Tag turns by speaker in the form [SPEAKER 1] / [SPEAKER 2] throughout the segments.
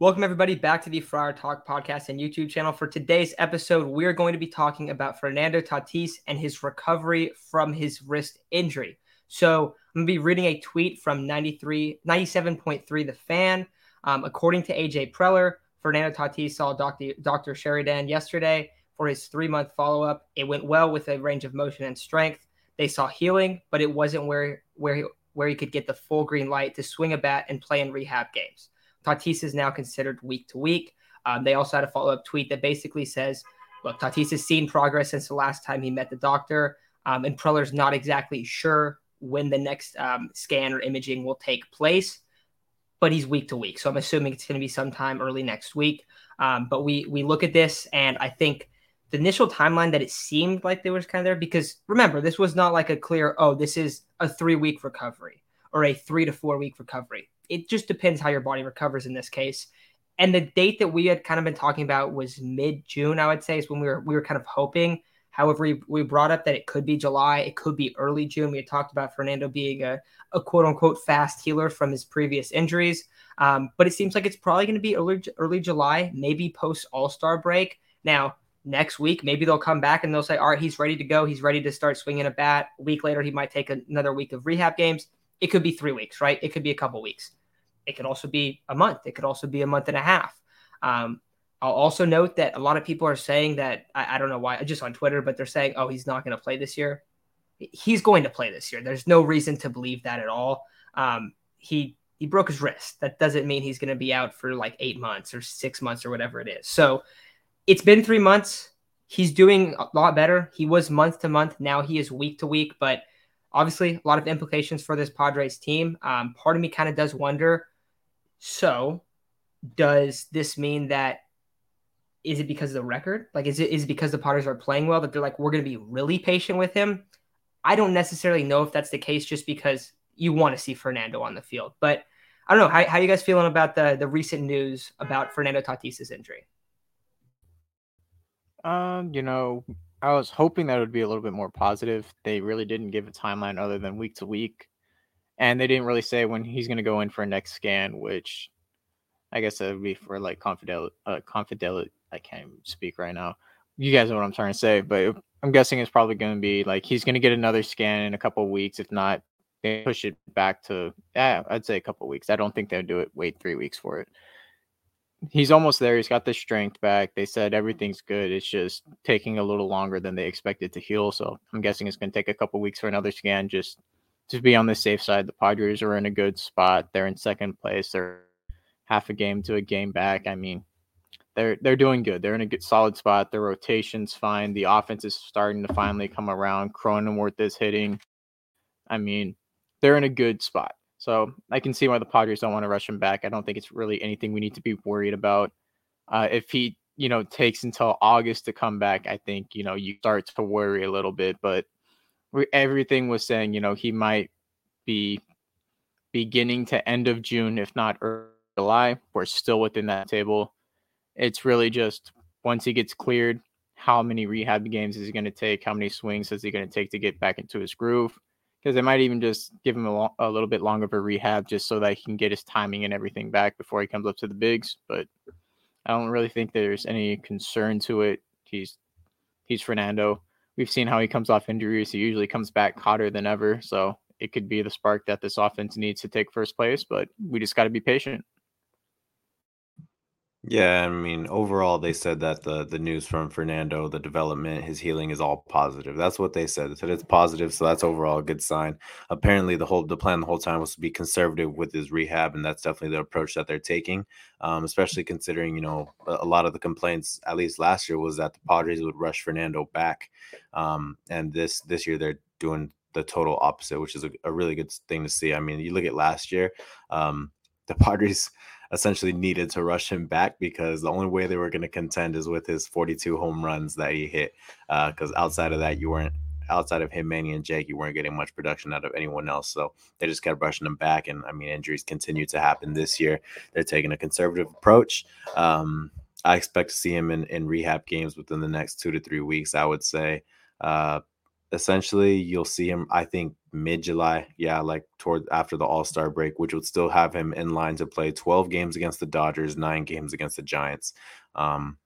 [SPEAKER 1] Welcome, everybody, back to the Friar Talk podcast and YouTube channel. For today's episode, we're going to be talking about Fernando Tatis and his recovery from his wrist injury. So, I'm going to be reading a tweet from 93, 97.3 The Fan. Um, according to AJ Preller, Fernando Tatis saw Dr. Dr. Sheridan yesterday for his three month follow up. It went well with a range of motion and strength. They saw healing, but it wasn't where, where, he, where he could get the full green light to swing a bat and play in rehab games. Tatis is now considered week to week. Um, they also had a follow up tweet that basically says, look, Tatis has seen progress since the last time he met the doctor, um, and Preller's not exactly sure when the next um, scan or imaging will take place, but he's week to week. So I'm assuming it's going to be sometime early next week. Um, but we we look at this, and I think the initial timeline that it seemed like there was kind of there because remember this was not like a clear oh this is a three week recovery or a three to four week recovery it just depends how your body recovers in this case. And the date that we had kind of been talking about was mid June, I would say, is when we were we were kind of hoping. However, we, we brought up that it could be July, it could be early June. We had talked about Fernando being a, a quote unquote fast healer from his previous injuries. Um, but it seems like it's probably going to be early, early July, maybe post All Star break. Now, next week, maybe they'll come back and they'll say, all right, he's ready to go. He's ready to start swinging a bat. A week later, he might take another week of rehab games. It could be three weeks, right? It could be a couple weeks. It could also be a month. It could also be a month and a half. Um, I'll also note that a lot of people are saying that I, I don't know why, just on Twitter, but they're saying, "Oh, he's not going to play this year." He's going to play this year. There's no reason to believe that at all. Um, he he broke his wrist. That doesn't mean he's going to be out for like eight months or six months or whatever it is. So it's been three months. He's doing a lot better. He was month to month. Now he is week to week, but obviously a lot of implications for this Padres team. Um, part of me kind of does wonder so, does this mean that is it because of the record? Like, is it is it because the Padres are playing well that they're like, we're going to be really patient with him? I don't necessarily know if that's the case, just because you want to see Fernando on the field. But I don't know. How, how you guys feeling about the the recent news about Fernando Tatis's injury?
[SPEAKER 2] Um, you know, I was hoping that it would be a little bit more positive. They really didn't give a timeline other than week to week and they didn't really say when he's going to go in for a next scan, which I guess that would be for like confidel, uh, confidel. I can't speak right now. You guys know what I'm trying to say, but I'm guessing it's probably going to be like he's going to get another scan in a couple weeks. If not, they push it back to yeah, I'd say a couple weeks. I don't think they'll do it. Wait three weeks for it. He's almost there. He's got the strength back. They said everything's good. It's just taking a little longer than they expected to heal. So I'm guessing it's going to take a couple weeks for another scan. Just to be on the safe side, the Padres are in a good spot. They're in second place. They're half a game to a game back. I mean, they're they're doing good. They're in a good solid spot. Their rotation's fine. The offense is starting to finally come around. Cronenworth is hitting. I mean, they're in a good spot. So I can see why the Padres don't want to rush him back. I don't think it's really anything we need to be worried about. Uh, if he, you know, takes until August to come back, I think you know you start to worry a little bit. But everything was saying, you know, he might be beginning to end of June, if not early July. We're still within that table. It's really just once he gets cleared, how many rehab games is he going to take? How many swings is he going to take to get back into his groove? Because they might even just give him a, lo- a little bit longer of a rehab just so that he can get his timing and everything back before he comes up to the bigs. But I don't really think there's any concern to it. He's he's Fernando we've seen how he comes off injuries. He usually comes back hotter than ever. So it could be the spark that this offense needs to take first place, but we just got to be patient.
[SPEAKER 3] Yeah, I mean, overall, they said that the the news from Fernando, the development, his healing is all positive. That's what they said. They said it's positive, so that's overall a good sign. Apparently, the whole the plan the whole time was to be conservative with his rehab, and that's definitely the approach that they're taking. Um, especially considering, you know, a, lot of the complaints, at least last year, was that the Padres would rush Fernando back, um, and this this year they're doing the total opposite, which is a, a really good thing to see. I mean, you look at last year, um, the Padres essentially needed to rush him back because the only way they were going to contend is with his 42 home runs that he hit. Because uh, outside of that, you weren't outside of him, Manny and Jake, you weren't getting much production out of anyone else. So they just kept rushing him back. And I mean, injuries continue to happen this year. They're taking a conservative approach. Um, I expect to see him in, in rehab games within the next two to three weeks, I would say. Uh, essentially you'll see him i think mid-july yeah like toward after the all-star break which would still have him in line to play 12 games against the dodgers nine games against the giants um,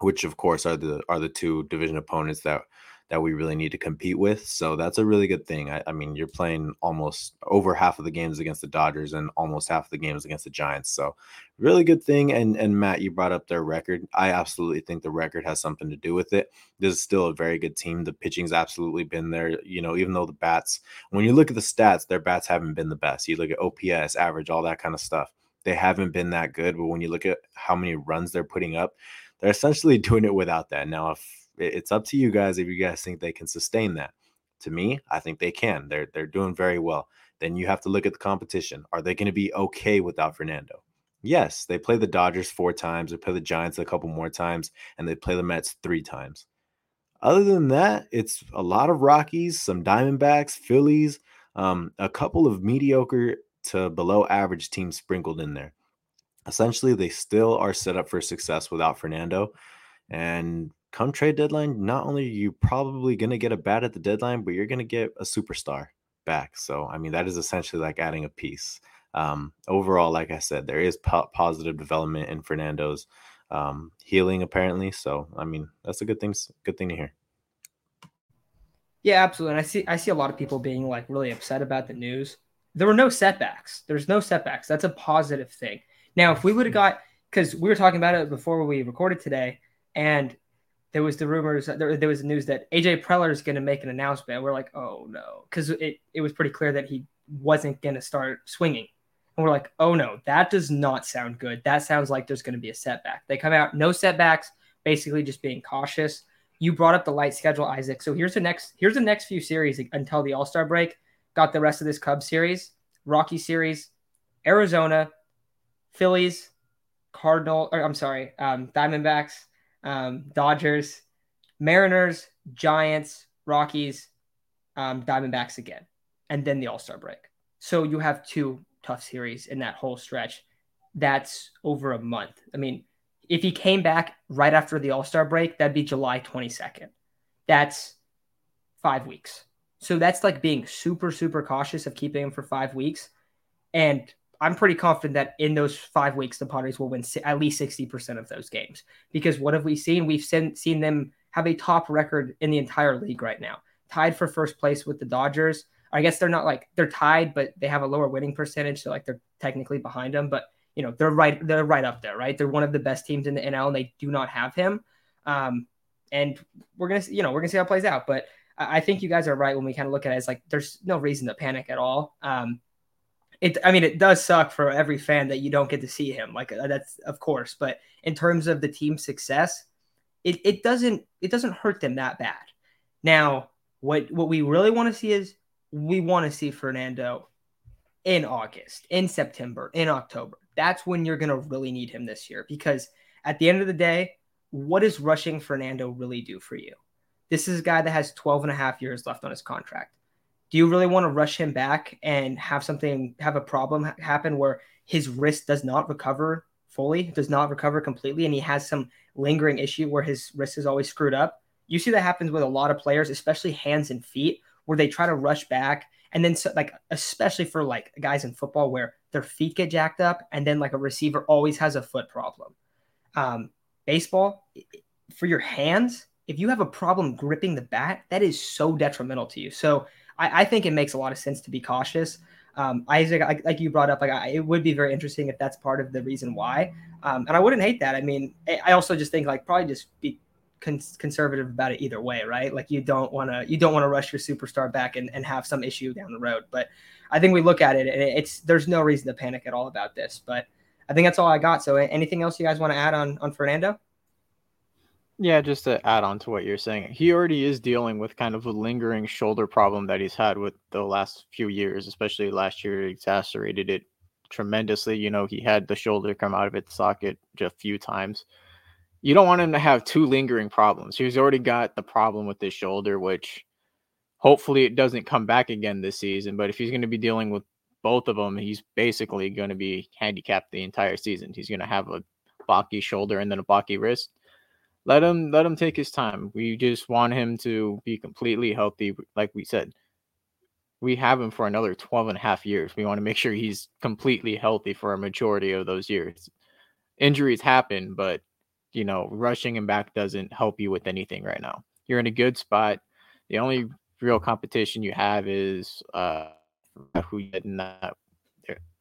[SPEAKER 3] which of course are the are the two division opponents that that we really need to compete with. So that's a really good thing. I, I, mean, you're playing almost over half of the games against the Dodgers and almost half of the games against the Giants. So really good thing. And and Matt, you brought up their record. I absolutely think the record has something to do with it. This is still a very good team. The pitching's absolutely been there. You know, even though the bats, when you look at the stats, their bats haven't been the best. You look at OPS, average, all that kind of stuff. They haven't been that good. But when you look at how many runs they're putting up, they're essentially doing it without that. Now, if it's up to you guys if you guys think they can sustain that. To me, I think they can. They're they're doing very well. Then you have to look at the competition. Are they going to be okay without Fernando? Yes, they play the Dodgers four times, they play the Giants a couple more times, and they play the Mets three times. Other than that, it's a lot of Rockies, some Diamondbacks, Phillies, um, a couple of mediocre to below average teams sprinkled in there. Essentially, they still are set up for success without Fernando. And come trade deadline, not only are you probably going to get a bat at the deadline, but you're going to get a superstar back. So, I mean, that is essentially like adding a piece. Um, overall, like I said, there is po- positive development in Fernando's um, healing apparently. So, I mean, that's a good thing. Good thing to hear.
[SPEAKER 1] Yeah, absolutely. And I see I see a lot of people being like really upset about the news. There were no setbacks. There's no setbacks. That's a positive thing. Now, if we would have got because we were talking about it before we recorded today, and there was the rumors there, there was news that AJ Preller is going to make an announcement. We're like, oh no, because it, it was pretty clear that he wasn't going to start swinging. And we're like, oh no, that does not sound good. That sounds like there's going to be a setback. They come out, no setbacks, basically just being cautious. You brought up the light schedule, Isaac. So here's the next here's the next few series until the All Star break. Got the rest of this Cubs series, Rocky series, Arizona, Phillies, Cardinal, or I'm sorry, um, Diamondbacks, um, Dodgers, Mariners, Giants, Rockies, um, Diamondbacks again, and then the All Star break. So you have two tough series in that whole stretch. That's over a month. I mean, if he came back right after the All Star break, that'd be July 22nd. That's five weeks. So that's like being super, super cautious of keeping him for five weeks. And I'm pretty confident that in those five weeks, the Padres will win at least 60% of those games. Because what have we seen? We've seen, seen them have a top record in the entire league right now, tied for first place with the Dodgers. I guess they're not like they're tied, but they have a lower winning percentage, so like they're technically behind them. But you know they're right, they're right up there, right? They're one of the best teams in the NL, and they do not have him. Um, and we're gonna, you know, we're gonna see how it plays out. But I think you guys are right when we kind of look at it as like there's no reason to panic at all. Um, it I mean it does suck for every fan that you don't get to see him. Like uh, that's of course, but in terms of the team's success, it, it doesn't it doesn't hurt them that bad. Now, what what we really want to see is we want to see Fernando in August, in September, in October. That's when you're going to really need him this year because at the end of the day, what does rushing Fernando really do for you? This is a guy that has 12 and a half years left on his contract do you really want to rush him back and have something have a problem happen where his wrist does not recover fully, does not recover completely, and he has some lingering issue where his wrist is always screwed up? You see that happens with a lot of players, especially hands and feet, where they try to rush back, and then so, like especially for like guys in football where their feet get jacked up, and then like a receiver always has a foot problem. Um, baseball for your hands, if you have a problem gripping the bat, that is so detrimental to you. So I, I think it makes a lot of sense to be cautious. Um, Isaac, like, like, you brought up, like I, it would be very interesting if that's part of the reason why. Um, and I wouldn't hate that. I mean, I also just think like probably just be con- conservative about it either way, right? Like you don't want to you don't want to rush your superstar back and, and have some issue down the road. But I think we look at it and it's there's no reason to panic at all about this. But I think that's all I got. So anything else you guys want to add on on Fernando?
[SPEAKER 2] Yeah, just to add on to what you're saying, he already is dealing with kind of a lingering shoulder problem that he's had with the last few years, especially last year, exacerbated it tremendously. You know, he had the shoulder come out of its socket just a few times. You don't want him to have two lingering problems. He's already got the problem with his shoulder, which hopefully it doesn't come back again this season. But if he's going to be dealing with both of them, he's basically going to be handicapped the entire season. He's going to have a blocky shoulder and then a blocky wrist let him let him take his time. We just want him to be completely healthy, like we said. We have him for another 12 and a half years. We want to make sure he's completely healthy for a majority of those years. Injuries happen, but you know, rushing him back doesn't help you with anything right now. You're in a good spot. The only real competition you have is uh who in that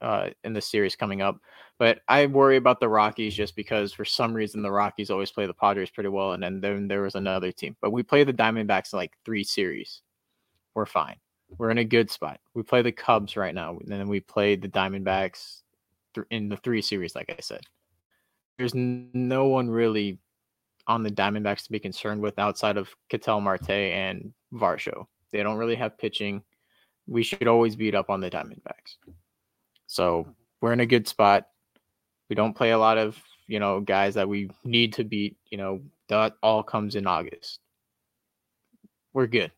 [SPEAKER 2] uh, in the series coming up. But I worry about the Rockies just because for some reason the Rockies always play the Padres pretty well, and then, then there was another team. But we play the Diamondbacks in like three series. We're fine. We're in a good spot. We play the Cubs right now, and then we play the Diamondbacks th- in the three series, like I said. There's no one really on the Diamondbacks to be concerned with outside of Ketel Marte and Varsho. They don't really have pitching. We should always beat up on the Diamondbacks. So we're in a good spot. We don't play a lot of, you know, guys that we need to beat. You know, that all comes in August. We're good.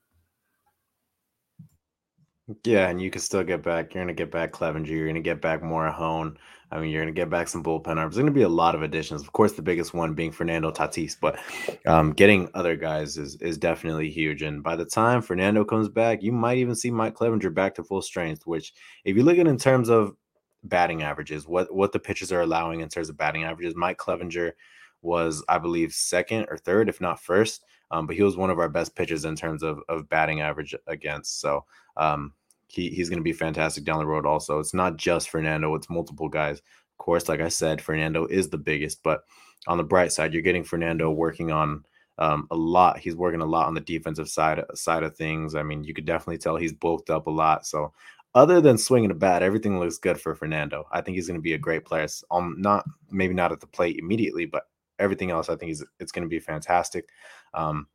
[SPEAKER 3] Yeah, and you can still get back. You're gonna get back Clevinger. You're gonna get back Morejon. I mean, you're gonna get back some bullpen arms. There's gonna be a lot of additions. Of course, the biggest one being Fernando Tatis, but um, getting other guys is is definitely huge. And by the time Fernando comes back, you might even see Mike Clevinger back to full strength. Which, if you look at in terms of batting averages, what what the pitchers are allowing in terms of batting averages. Mike Clevinger was, I believe, second or third, if not first. Um, but he was one of our best pitchers in terms of of batting average against. So um, he he's going to be fantastic down the road. Also, it's not just Fernando; it's multiple guys. Of course, like I said, Fernando is the biggest, but on the bright side, you're getting Fernando working on um, a lot. He's working a lot on the defensive side side of things. I mean, you could definitely tell he's bulked up a lot. So other than swinging a bat, everything looks good for Fernando. I think he's going to be a great player. Um, not maybe not at the plate immediately, but everything else, I think he's it's going to be fantastic. Um,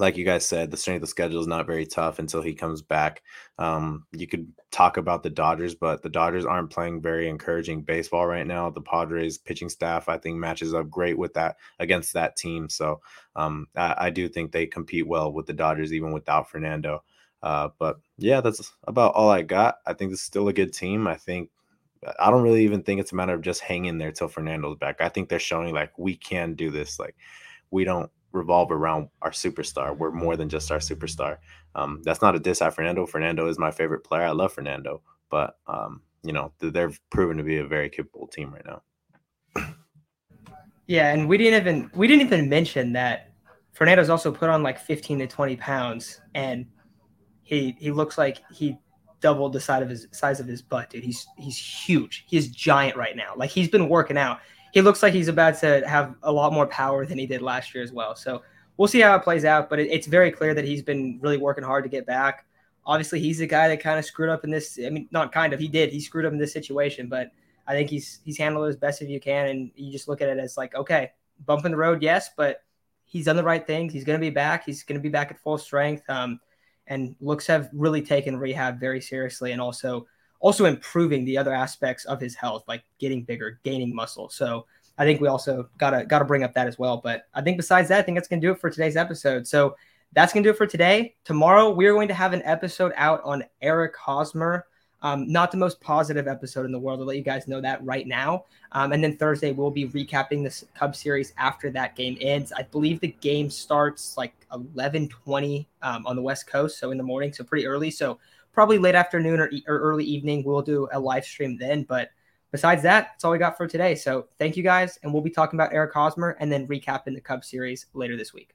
[SPEAKER 3] like you guys said, the strength of the schedule is not very tough until he comes back. Um, you could talk about the Dodgers, but the Dodgers aren't playing very encouraging baseball right now. The Padres pitching staff, I think, matches up great with that against that team. So um, I, I, do think they compete well with the Dodgers, even without Fernando. Uh, but yeah, that's about all I got. I think is still a good team. I think I don't really even think it's a matter of just hanging there till Fernando's back. I think they're showing like we can do this. Like we don't revolve around our superstar. We're more than just our superstar. Um, that's not a diss at Fernando. Fernando is my favorite player. I love Fernando, but um, you know they're proven to be a very capable team right now.
[SPEAKER 1] Yeah, and we didn't even we didn't even mention that Fernando's also put on like 15 to 20 pounds, and he he looks like he doubled the size of his size of his butt, dude. He's he's huge. He's giant right now. Like he's been working out. He looks like he's about to have a lot more power than he did last year as well. So we'll see how it plays out. But it, it's very clear that he's been really working hard to get back. Obviously, he's the guy that kind of screwed up in this. I mean, not kind of. He did. He screwed up in this situation, but I think he's he's handled it as best as you can. And you just look at it as like, okay, bump in the road, yes, but he's done the right things. He's going to be back. He's going to be back at full strength. Um, and looks have really taken rehab very seriously and also also improving the other aspects of his health like getting bigger gaining muscle so i think we also gotta gotta bring up that as well but i think besides that i think that's gonna do it for today's episode so that's gonna do it for today tomorrow we're going to have an episode out on eric hosmer um, not the most positive episode in the world. I'll let you guys know that right now. Um, and then Thursday, we'll be recapping the Cubs series after that game ends. I believe the game starts like 11:20 um, on the West Coast, so in the morning, so pretty early. So probably late afternoon or, or early evening, we'll do a live stream then. But besides that, that's all we got for today. So thank you guys, and we'll be talking about Eric Hosmer and then recapping the Cubs series later this week.